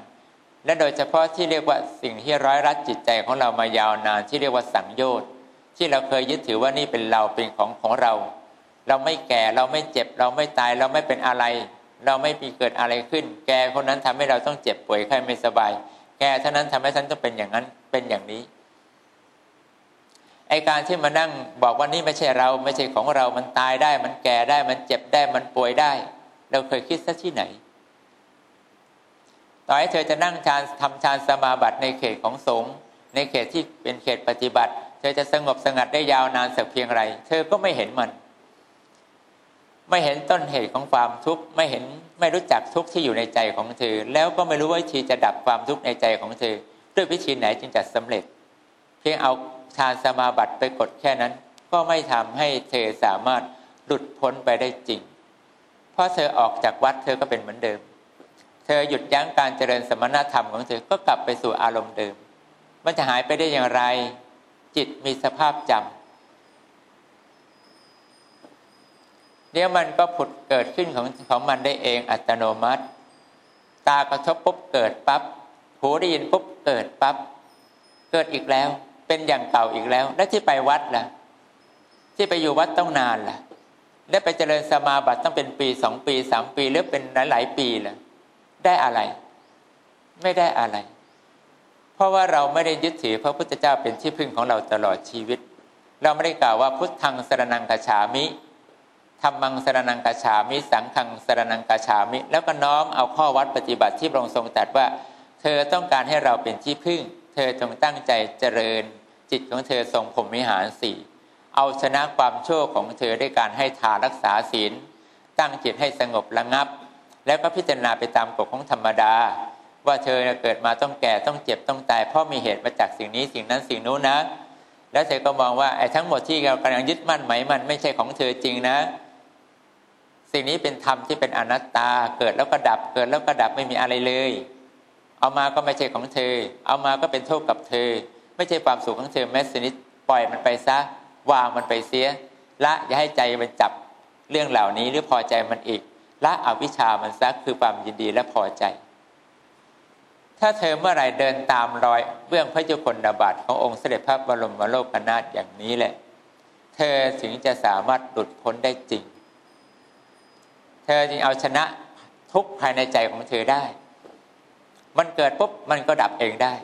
และโดยเฉพาะที่เรียกว่าสิ่งที่ร้อยรัดจิตใจของเรามายาวนานที่เรียกว่าสังโยชน์ที่เราเคยยึดถือว่านี่เป็นเราเป็นของของเรา เราไม่แก่เราไม่เจ็บ เราไม่ตายเราไม่เป็นอะไร เราไม่มีเกิดอะไรขึ้น แกคนนั้นทำให้เราต้องเจ็บป่วยไข้ไม่สบาย แกเท่านั้นทำให้ฉันต้องเป็นอย่างนั้นเป็นอย่างนี้ไอการที่มานั่งบอกว่านี่ไม่ใช่เราไม่ใช่ของเรา มันตายได้ มันแก่ได้ มันเจ็บได้ มันป่วยได้ เราเคยคิดซะที่ไหน ต่อให้เธอจะนั่งฌานทำฌานสมาบัติในเขตของสงฆ์ในเขตที่เป็นเขตปฏิบัติ เธอจะสงบสงัดได้ยาวนานสักเพียงไร เธอก็ไม่เห็นมัน ไม่เห็นต้นเหตุของความทุกข์ไม่เห็นไม่รู้จักทุกข์ที่อยู่ในใจของเธอ แล้วก็ไม่รู้ว่าวิธีจะดับความทุกข์ในใจของเธอ ด้วยวิธีไหนจึงจะสำเร็จ เพียงเอาฌานสมาบัติไปกดแค่นั้น ก็ไม่ทำให้เธอสามารถหลุดพ้นไปได้จริง เพราะเธอออกจากวัดเธอก็เป็นเหมือนเดิม เธอหยุดยั้งการเจริญสมณธรรมของเธอก็กลับไปสู่อารมณ์เดิม มันจะหายไปได้อย่างไร จิตมีสภาพจำ เดี๋ยวมันก็ผุดเกิดขึ้นของของมันได้เองอัตโนมัติ ตากระทบปุ๊บเกิดปับ๊บหูได้ยินปุ๊บเกิดปับ๊บเกิดอีกแล้ว เป็นอย่างเก่าอีกแล้ว และที่ไปวัดล่ะ ที่ไปอยู่วัดต้องนานล่ะและไปเจริญสมาบัติต้องเป็นปีสองปีสามปีหรือเป็นหลายๆปีล่ะ ได้อะไร ไม่ได้อะไร เพราะว่าเราไม่ได้ยึดถือพระพุทธเจ้าเป็นที่พึ่งของเราตลอดชีวิต เราไม่ได้กล่าวว่าพุทธังสรนังกฉามิ ธรรมังสรนังกาฉามิ สังฆังสรนังกาฉามิ แล้วก็น้อมเอาข้อวัดปฏิบัติที่พระองค์ทรงตรัสว่า เธอต้องการให้เราเป็นที่พึ่ง เธอจงตั้งใจเจริญ จิตของเธอทรงผมวิหารสี่เอาชนะความโชั่วของเธอด้วยการให้ทานรักษาศีล ตั้งจิตให้สงบระงับ แล้วก็พิจารณาไปตามกฎของธรรมดา ว่าเธอเกิดมาต้องแก่ต้องเจ็บต้องตาย เพราะมีเหตุมาจากสิ่งนี้สิ่งนั้นสิ่งนู้นนะ แล้วเธอก็มองว่าไอ้ทั้งหมดที่เรากำลังยึดมั่นหมายมันไม่ใช่ของเธอจริงนะ สิ่งนี้เป็นธรรมที่เป็นอนัตตา เกิดแล้วก็ดับ เกิดแล้วก็ดับไม่มีอะไรเลย เอามาก็ไม่ใช่ของเธอ เอามาก็เป็นโทษกับเธอ ไม่ใช่ความสุขของเธอแม้สนิดปล่อยมันไปซะ วางมันไปเสีย ละอย่าให้ใจมันจับเรื่องเหล่านี้หรือพอใจมันอีก ละอวิชามันซักคือความยินดีและพอใจ ถ้าเธอเมื่อไรเดินตามรอยเบื้องพระเจ้าคนดาบัตขององค์เสด็จพระบรมโลกนาถอย่างนี้แหละ เธอถึงจะสามารถหลุดพ้นได้จริง เธอจึงเอาชนะทุกภายในใจของเธอได้ มันเกิดปุ๊บมันก็ดับเองได้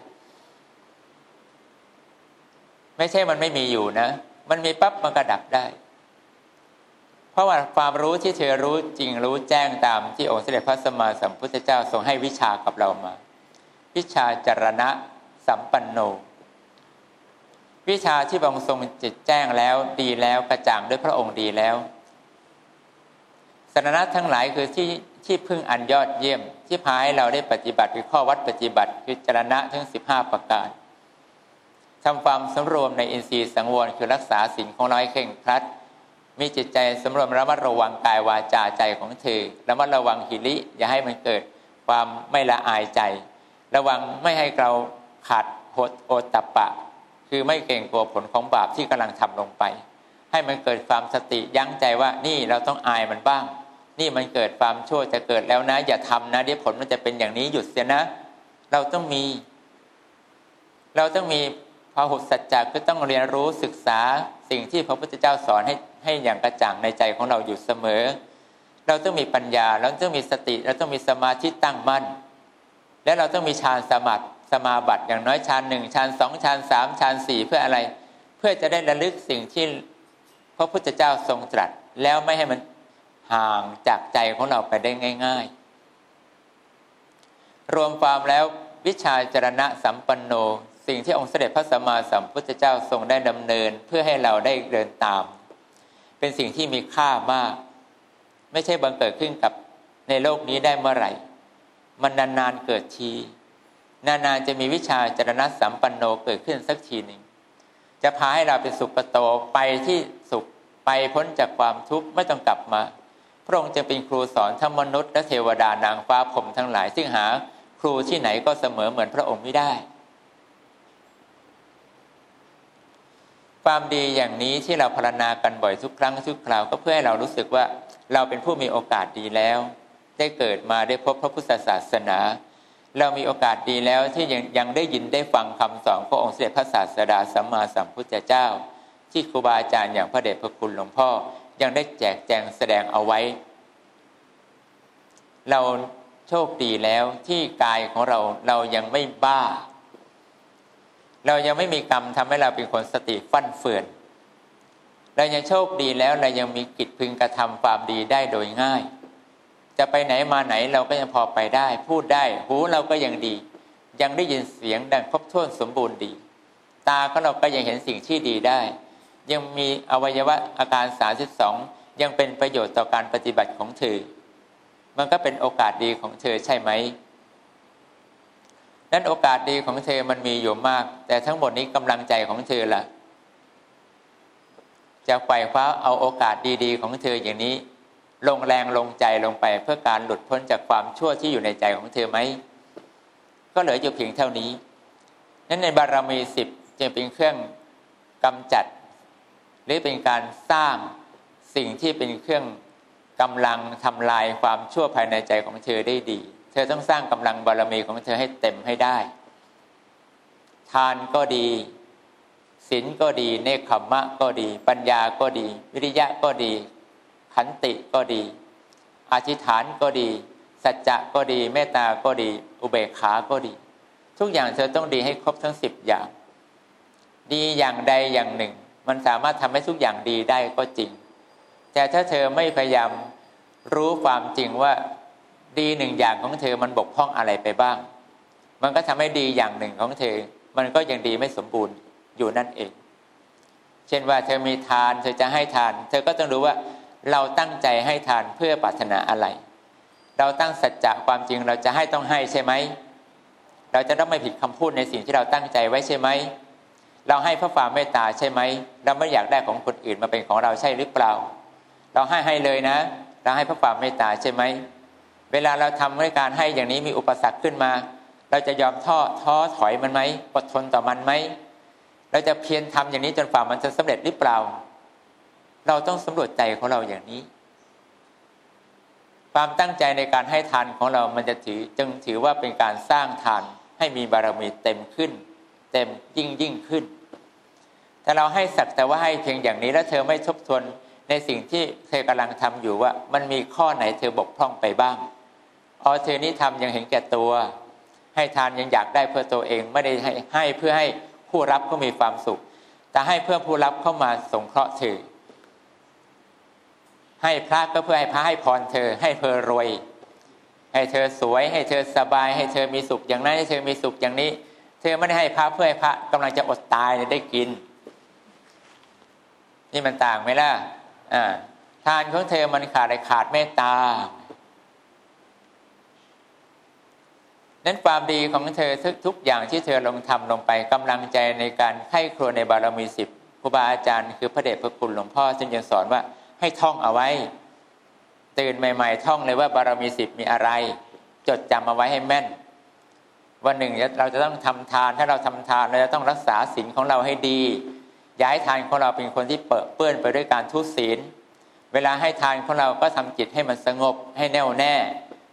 ไม่ใช่มันไม่มีอยู่นะ มันมีปั๊บมันก็ดับได้ เพราะว่าความรู้ที่เธอรู้จริงรู้แจ้งตามที่องค์เสด็จพระสัมมาสัมพุทธเจ้าทรงให้วิชากับเรามา วิชาจรณะสัมปันโน วิชาที่พระองค์ทรงจิตแจ้งแล้วดีแล้วกระจ่างด้วยพระองค์ดีแล้ว สารณะทั้งหลายคือที่ที่พึ่งอันยอดเยี่ยม ที่พาให้เราได้ปฏิบัติคือข้อวัดปฏิบัติคือจรณะทั้ง 15 ประการทำความสำรวมในอินทรีย์สังวรคือรักษาสิ่งของเราให้เข่งครัด มีจิตใจสำรวมระมัดระวังกายวาจาใจของเธอระมัดระวังหิริอย่าให้มันเกิดความไม่ละอายใจ ระวังไม่ให้เราขาดโหดโอตตะปะ คือไม่เก่งกลัวผลของบาปที่กำลังทำลงไป ให้มันเกิดความสติยั้งใจว่านี่เราต้องอายมันบ้าง นี่มันเกิดความชั่วจะเกิดแล้วนะ อย่าทำนะเดี๋ยวผลมันจะเป็นอย่างนี้หยุดเสียนะ เราต้องมี เราต้องมีพหุสัจจะก็ต้องเรียนรู้ศึกษาสิ่งที่พระพุทธเจ้าสอนให้ให้อย่างกระจ่างในใจของเราอยู่เสมอ เราต้องมีปัญญา เราต้องมีสติ เราต้องมีสมาธิตั้งมั่น และเราต้องมีฌานสมาธิสมาบัติอย่างน้อยฌานหนึ่งฌานสองฌานสามฌานสี่เพื่ออะไร เพื่อจะได้ระลึกสิ่งที่พระพุทธเจ้าทรงตรัส แล้วไม่ให้มัน ห่างจากใจของเราไปได้ง่าย ๆ รวมความแล้ววิชาจรณะสัมปันโน สิ่งที่องค์เสด็จพระสัมมาสัมพุทธเจ้าทรงได้ดำเนินเพื่อให้เราได้เดินตาม เป็นสิ่งที่มีค่ามาก ไม่ใช่บังเกิดขึ้นกับในโลกนี้ได้เมื่อไหร่ มันนานๆเกิดทีนานๆจะมีวิชาจรณะสัมปันโนเกิดขึ้นสักทีหนึ่งจะพาให้เราเป็นสุขโตไปที่สุขไปพ้นจากความทุกข์ไม่ต้องกลับมา พระองค์จะเป็นครูสอนทั้งมนุษย์ และเทวดานางฟ้าผมทั้งหลาย ซึ่งหาครูที่ไหนก็เสมอเหมือนพระองค์ไม่ได้ ความดีอย่างนี้ที่เราพารณากันบ่อยทุกครั้งทุกคราวก็เพื่อให้เรารู้สึกว่าเราเป็นผู้มีโอกาสดีแล้ว ได้เกิดมาได้พบพระพุทธศาสนา เรามีโอกาสดีแล้วที่ยังยังได้ยินได้ฟังคำสอนพระองค์เสด็จพระศาสดาสัมมาสัมพุทธเจ้า ที่ครูบาอาจารย์อย่างพระเดชพระคุณหลวงพ่อ ยังได้แจกแจงแสดงเอาไว้ เราโชคดีแล้วที่กายของเราเรายังไม่บ้า เรายังไม่มีกรรมทำให้เราเป็นคนสติฟั่นเฟือนเรายังโชคดีแล้วเรายังมีกิจพึงกระทำความดีได้โดยง่าย จะไปไหนมาไหนเราก็ยังพอไปได้ พูดได้หูเราก็ยังดี ยังได้ยินเสียงดังครบถ้วนสมบูรณ์ดี ตาของเราก็ยังเห็นสิ่งที่ดีได้ ยังมีอวัยวะอาการ 32 ยังเป็นประโยชน์ต่อการปฏิบัติของเธอ มันก็เป็นโอกาสดีของเธอใช่ไหมนั้นโอกาสดีของเธอมันมีอยู่มาก แต่ทั้งหมดนี้กำลังใจของเธอละ่ะ จะไขว่คว้าเอาโอกาสดีๆ ของเธออย่างนี้ ลงแรงลงใจลงไปเพื่อการหลุดพ้นจากความชั่วที่อยู่ในใจของเธอไหม ก็เหลืออยู่เพียงเท่านี้ นั้นในบารมีสิบจึงเป็นเครื่องกำจัด หรือเป็นการสร้างสิ่งที่เป็นเครื่องกำลังทำลายความชั่วภายในใจของเธอได้ดี เธอต้องสร้างกำลังบารมีของเธอให้เต็มให้ได้ ทานก็ดีศีลก็ดี เนคขมมะก็ดี ปัญญาก็ดี วิริยะก็ดี ขันติก็ดีอธิษฐานก็ดี สัจจะก็ดี เมตตาก็ดี อุเบกขาก็ดี ทุกอย่างเธอต้องดีให้ครบทั้งสิบอย่าง ดีอย่างใดอย่างหนึ่ง มันสามารถทำให้ทุกอย่างดีได้ก็จริง แต่ถ้าเธอไม่พยายามรู้ความจริงว่าดีหนึ่งอย่างของเธอมันบกพร่องอะไรไปบ้าง มันก็ทำให้ดีอย่างหนึ่งของเธอ มันก็ยังดีไม่สมบูรณ์อยู่นั่นเอง เช่นว่าเธอมีทานเธอจะให้ทาน เธอก็ต้องรู้ว่าเราตั้งใจให้ทานเพื่อปรารถนาอะไร เราตั้งสัจจะความจริงเราจะให้ต้องให้ใช่ไหม เราจะต้องไม่ผิดคำพูดในสิ่งที่เราตั้งใจไว้ใช่ไหม เราให้เพราะความเมตตาใช่ไหม เราไม่อยากได้ของคนอื่นมาเป็นของเราใช่หรือเปล่า เราให้ให้เลยนะ เราให้พระความเมตตาใช่ไหม เวลาเราทำด้วยการให้อย่างนี้มีอุปสรรคขึ้นมา เราจะยอมท้อท้อถอยมันไหมอดทนต่อมันไหม เราจะเพียรทำอย่างนี้จนฝ่ามันจะสำเร็จหรือเปล่า เราต้องสำรวจใจของเราอย่างนี้ ความตั้งใจในการให้ทานของเรามันจะถือจึงถือว่าเป็นการสร้างทานให้มีบารมีเต็มขึ้น เต็มยิ่งยิ่งขึ้นแต่เราให้สักแต่ว่าให้เพียงอย่างนี้แล้วเธอไม่ทบทวนในสิ่งที่เธอกำลังทำอยู่ว่า มันมีข้อไหนเธอบกพร่องไปบ้างอ๋อเธอนี้ทำยังเห็นแก่ตัว ให้ทานยังอยากได้เพื่อตัวเองไม่ได้ให้ให้เพื่อให้ผู้รับก็มีความสุข แต่ให้เพื่อผู้รับเข้ามาสงเคราะห์เธอให้พระก็เพื่อให้พระให้พรเธอ ให้เธอรวย ให้เธอสวย ให้เธอสบาย ให้เธอมีสุขอย่างนั้นให้เธอมีสุขอย่างนี้ เธอไม่ได้ให้พระเพื่อให้พระกำลังจะอดตายได้กิน นี่มันต่างไหมล่ะอ่าทานของเธอมันขาดอะไรขาดเมตตา นั้นความดีของเธอทุกทุกอย่างที่เธอลงทำลงไปกำลังใจในการไข้ครัวในบารมีสิบครูบาอาจารย์คือพระเดชพระคุณหลวงพ่อจึงยังสอนว่าให้ท่องเอาไว้ ตื่นใหม่ ๆ ท่องเลยว่าบารมีสิบมีอะไร จดจำเอาไว้ให้แม่น วันหนึ่งเราจะต้องทำทาน ถ้าเราทำทานเราจะต้องรักษาศีลของเราให้ดี ย้ายทานของเราเป็นคนที่เปื้อนไปด้วยการทุศีล เวลาให้ทานของเราก็ทำจิตให้มันสงบให้แน่วแน่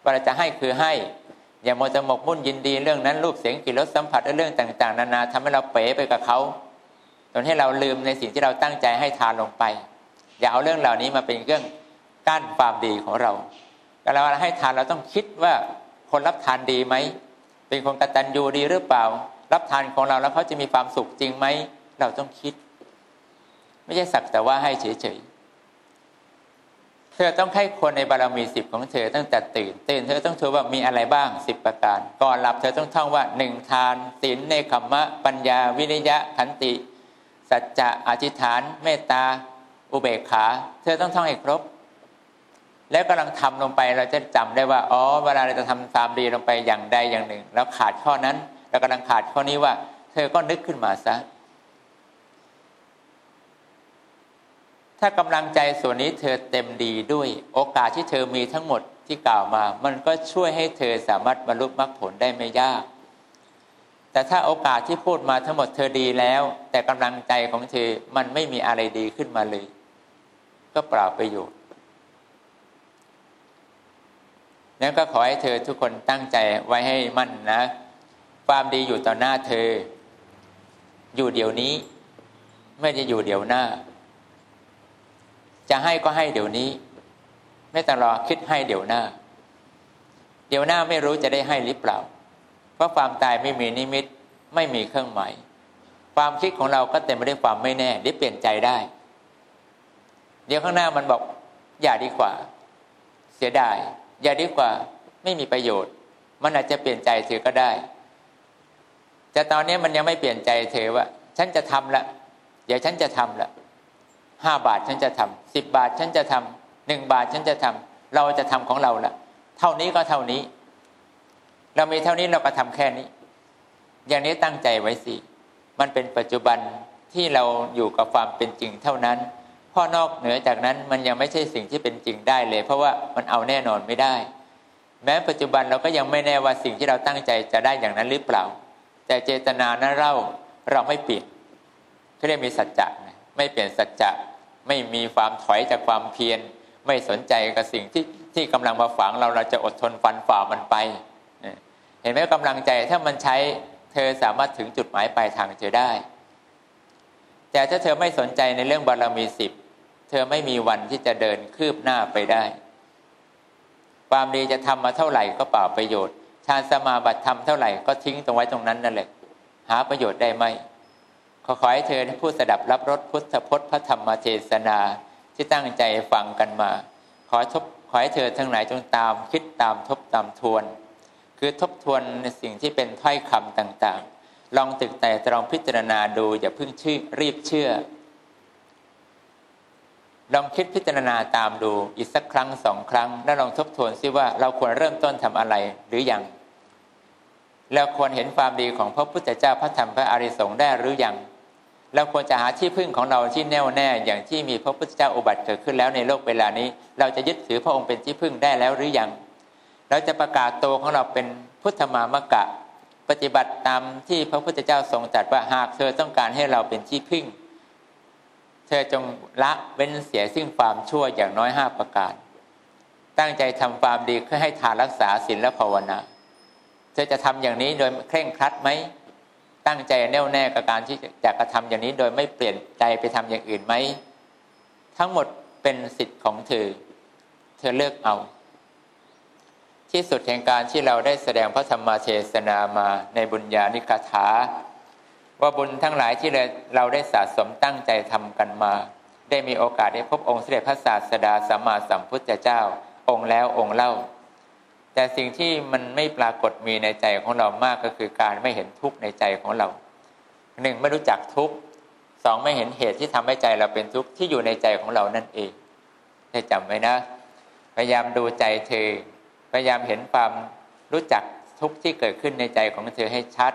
วลาจะให้คือให้ อย่าโมจะหมกมุ่นยินดีเรื่องนั้นรูปเสียงกลิ่นรสสัมผัสเรื่องต่าง ๆ นานาทำให้เราเป๋ไปกับเขาจนให้เราลืมในสิ่งที่เราตั้งใจให้ทานลงไป อย่าเอาเรื่องเหล่านี้มาเป็นเครื่องกั้นความดีของเราแต่เราให้ทานเราต้องคิดว่าคนรับทานดีไหม เป็นคนกตัญญูดีหรือเปล่า รับทานของเราแล้วเขาจะมีความสุขจริงไหมเราต้องคิด ไม่ใช่สักแต่ว่าให้เฉยๆเธอต้องให้คนในบารมีสิบของเธอตั้งแต่ตื่นตื่นเธอต้องถือว่ามีอะไรบ้างสิบประการ ก่อนหลับเธอต้องท่องว่าหนึ่งทานศีลเนคขมะ ปัญญา วิริยะขันติ สัจจะอธิษฐาน เมตตา อุเบกขา เธอต้องท่องให้ครบ แล้วกำลังทำลงไปเราจะจำได้ว่าอ๋อเวลาเราจะทำความดีลงไปอย่างใดอย่างหนึ่ง แล้วขาดข้อนั้นเรากำลังขาดข้อนี้ว่า เธอก็นึกขึ้นมาซะถ้ากำลังใจส่วนนี้เธอเต็มดีด้วยโอกาสที่เธอมีทั้งหมดที่กล่าวมา มันก็ช่วยให้เธอสามารถบรรลุมรรคผลได้ไม่ยาก แต่ถ้าโอกาสที่พูดมาทั้งหมดเธอดีแล้ว แต่กำลังใจของเธอมันไม่มีอะไรดีขึ้นมาเลย ก็เปล่าประโยชน์ นั้นก็ขอให้เธอทุกคนตั้งใจไว้ให้มั่นนะ ความดีอยู่ต่อหน้าเธอ อยู่เดี๋ยวนี้ ไม่ได้อยู่เดี๋ยวหน้า จะให้ก็ให้เดี๋ยวนี้ ไม่ต้องรอคิดให้เดี๋ยวหน้า เดี๋ยวหน้าไม่รู้จะได้ให้หรือเปล่า เพราะความตายไม่มีนิมิต ไม่มีเครื่องหมายความคิดของเราก็เต็มไปด้วยความไม่แน่ได้เปลี่ยนใจได้ เดี๋ยวข้างหน้ามันบอกอย่าดีกว่า เสียดาย อย่าดีกว่าไม่มีประโยชน์ มันอาจจะเปลี่ยนใจเธอก็ได้ แต่ตอนนี้มันยังไม่เปลี่ยนใจเธอว่า ฉันจะทำละเดี๋ยวฉันจะทำละห้าบาทฉันจะทำสิบบาทฉันจะทำหนึ่งบาทฉันจะทำเราจะทำของเราละเท่านี้ก็เท่านี้ เรามีเท่านี้เราก็ทำแค่นี้ อย่างนี้ตั้งใจไว้สิมันเป็นปัจจุบันที่เราอยู่กับความเป็นจริงเท่านั้น พ่อนอกเหนือจากนั้นมันยังไม่ใช่สิ่งที่เป็นจริงได้เลย เพราะว่ามันเอาแน่นอนไม่ได้ แม้ปัจจุบันเราก็ยังไม่แน่ว่าสิ่งที่เราตั้งใจจะได้อย่างนั้นหรือเปล่า แต่เจตนานั้นเราเราไม่เปลี่ยนเขาเรียกมีสัจจะไม่เปลี่ยนสัจจะไม่มีความถอยจากความเพียร ไม่สนใจกับสิ่งที่ที่กำลังมาฝังเราเราจะอดทนฟันฝ่ามันไป เห็นไหมกำลังใจถ้ามันใช้เธอสามารถถึงจุดหมายปลายทางเจอได้ แต่ถ้าเธอไม่สนใจในเรื่องบารมีสิบเธอไม่มีวันที่จะเดินคืบหน้าไปได้ ความดีจะทำมาเท่าไหร่ก็เปล่าประโยชน์ฌานสมาบัติทำเท่าไหร่ก็ทิ้งตรงไว้ตรงนั้นนั่นแหละหาประโยชน์ได้ไหมขอขอให้เธอผู้สดับรับรสพุทธพจน์พระธรรมเทศนาที่ตั้งใจฟังกันมา ขอทบขอให้เธอทั้งหลายจงตามคิดตามทบตามทวน คือทบทวนในสิ่งที่เป็นถ้อยคำต่างๆ ลองตึกแต่ตรองพิจารณาดูอย่าเพิ่งชื่อรีบเชื่อ ลองคิดพิจารณาตามดูอีกสักครั้งสองครั้ง แล้วลองทบทวนซิว่าเราควรเริ่มต้นทำอะไรหรือยังเราควรเห็นความดีของพระพุทธเจ้าพระธรรมพระอริสงฆ์ได้หรือยังเราควรจะหาที่พึ่งของเราที่แน่วแน่อย่างที่มีพระพุทธเจ้าอุบัติเกิดขึ้นแล้วในโลกเวลานี้ เราจะยึดถือพระองค์เป็นที่พึ่งได้แล้วหรือยัง เราจะประกาศตัวของเราเป็นพุทธมามะกะ ปฏิบัติตามที่พระพุทธเจ้าทรงตรัสว่าหากเธอต้องการให้เราเป็นที่พึ่ง เธอจงละเว้นเสียซึ่งความชั่วอย่างน้อยห้าประการ ตั้งใจทำความดีเพื่อให้ทานรักษาศีลและภาวนา เธอจะทำอย่างนี้โดยเคร่งครัดไหม ตั้งใจแน่วแน่กับการที่จะกระทำอย่างนี้โดยไม่เปลี่ยนใจไปทำอย่างอื่นไหม ทั้งหมดเป็นสิทธิ์ของเธอ เธอเลือกเอา ที่สุดแห่งการที่เราได้แสดงพระธรรมเทศนามาในบุญญาณิกถา ว่าบุญทั้งหลายที่เราได้สะสมตั้งใจทำกันมา ได้มีโอกาสได้พบองค์เสด็จพระศาสดาสัมมาสัมพุทธเจ้า องค์แล้วองค์เล่า แต่สิ่งที่มันไม่ปรากฏมีในใจของเรามากก็คือการไม่เห็นทุกข์ในใจของเราหนึ่งไม่รู้จักทุกข์สองไม่เห็นเหตุที่ทำให้ใจเราเป็นทุกข์ที่อยู่ในใจของเรานั่นเองให้จำไว้นะ พยายามดูใจเธอ พยายามเห็นความรู้จักทุกข์ที่เกิดขึ้นในใจของเธอให้ชัด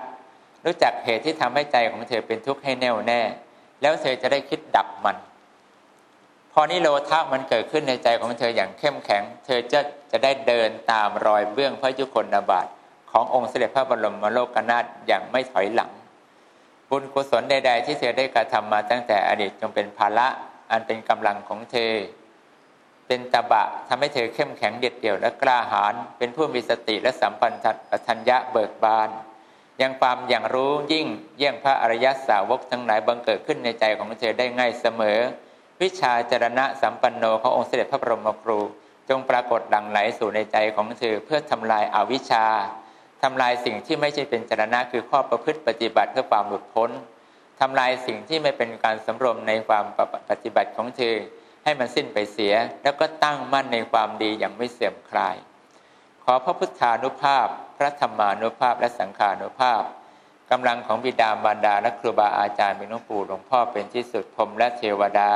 รู้จักเหตุที่ทำให้ใจของเธอเป็นทุกข์ให้แน่วแน่ แล้วเธอจะได้คิดดับมัน พอนิโรธามันเกิดขึ้นในใจของเธออย่างเข้มแข็ง เธอจะจะได้เดินตามรอยเบื้องพระยุคลบาทขององค์เสด็จพระบรมโลกนาถอย่างไม่ถอยหลัง บุญกุศลใด ๆ ที่เธอได้กระทำมาตั้งแต่อดีตจงเป็นภาระอันเป็นกำลังของเธอ เป็นตบะทำให้เธอเข้มแข็งเด็ดเดี่ยวและกล้าหาญเป็นผู้มีสติและสัมพันธัญญะเบิกบาน ยังความอย่างรู้ยิ่งเยี่ยงพระอริยสาวกทั้งหลายบังเกิดขึ้นในใจของเธอได้ง่ายเสมอ วิชาจรณะสัมปันโนขององค์เสด็จพระบรมครู จงปรากฏดังไหลสู่ในใจของเธอเพื่อทำลายอาวิชชาทำลายสิ่งที่ไม่ใช่เป็นจรณะคือข้อประพฤติปฏิบัติเพื่อความหลุดพ้นทำลายสิ่งที่ไม่เป็นการสำรวมในความปฏิบัติของเธอ ให้มันสิ้นไปเสีย แล้วก็ตั้งมั่นในความดีอย่างไม่เสื่อมคลาย ขอพระพุทธานุภาพ พระธรรมานุภาพและสังขานุภาพกำลังของบิดามารดาและครูบาอาจารย์เป็นหลวงปู่หลวงพ่อเป็นที่สุดพรมและเทวดา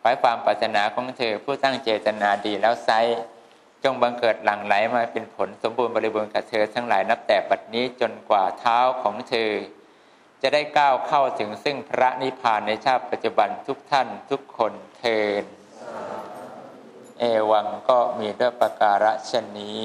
ขอให้ความปรารถนาของเธอผู้ตั้งเจตนาดีแล้วไซจงบังเกิดหลั่งไหลมาเป็นผลสมบูรณ์บริบูรณ์กับเธอทั้งหลายนับแต่บัดนี้จนกว่าเท้าของเธอ จะได้ก้าวเข้าถึงซึ่งพระนิพพานในชาติปัจจุบันทุกท่านทุกคนเทิน เอวังก็มีด้วยประการฉนี้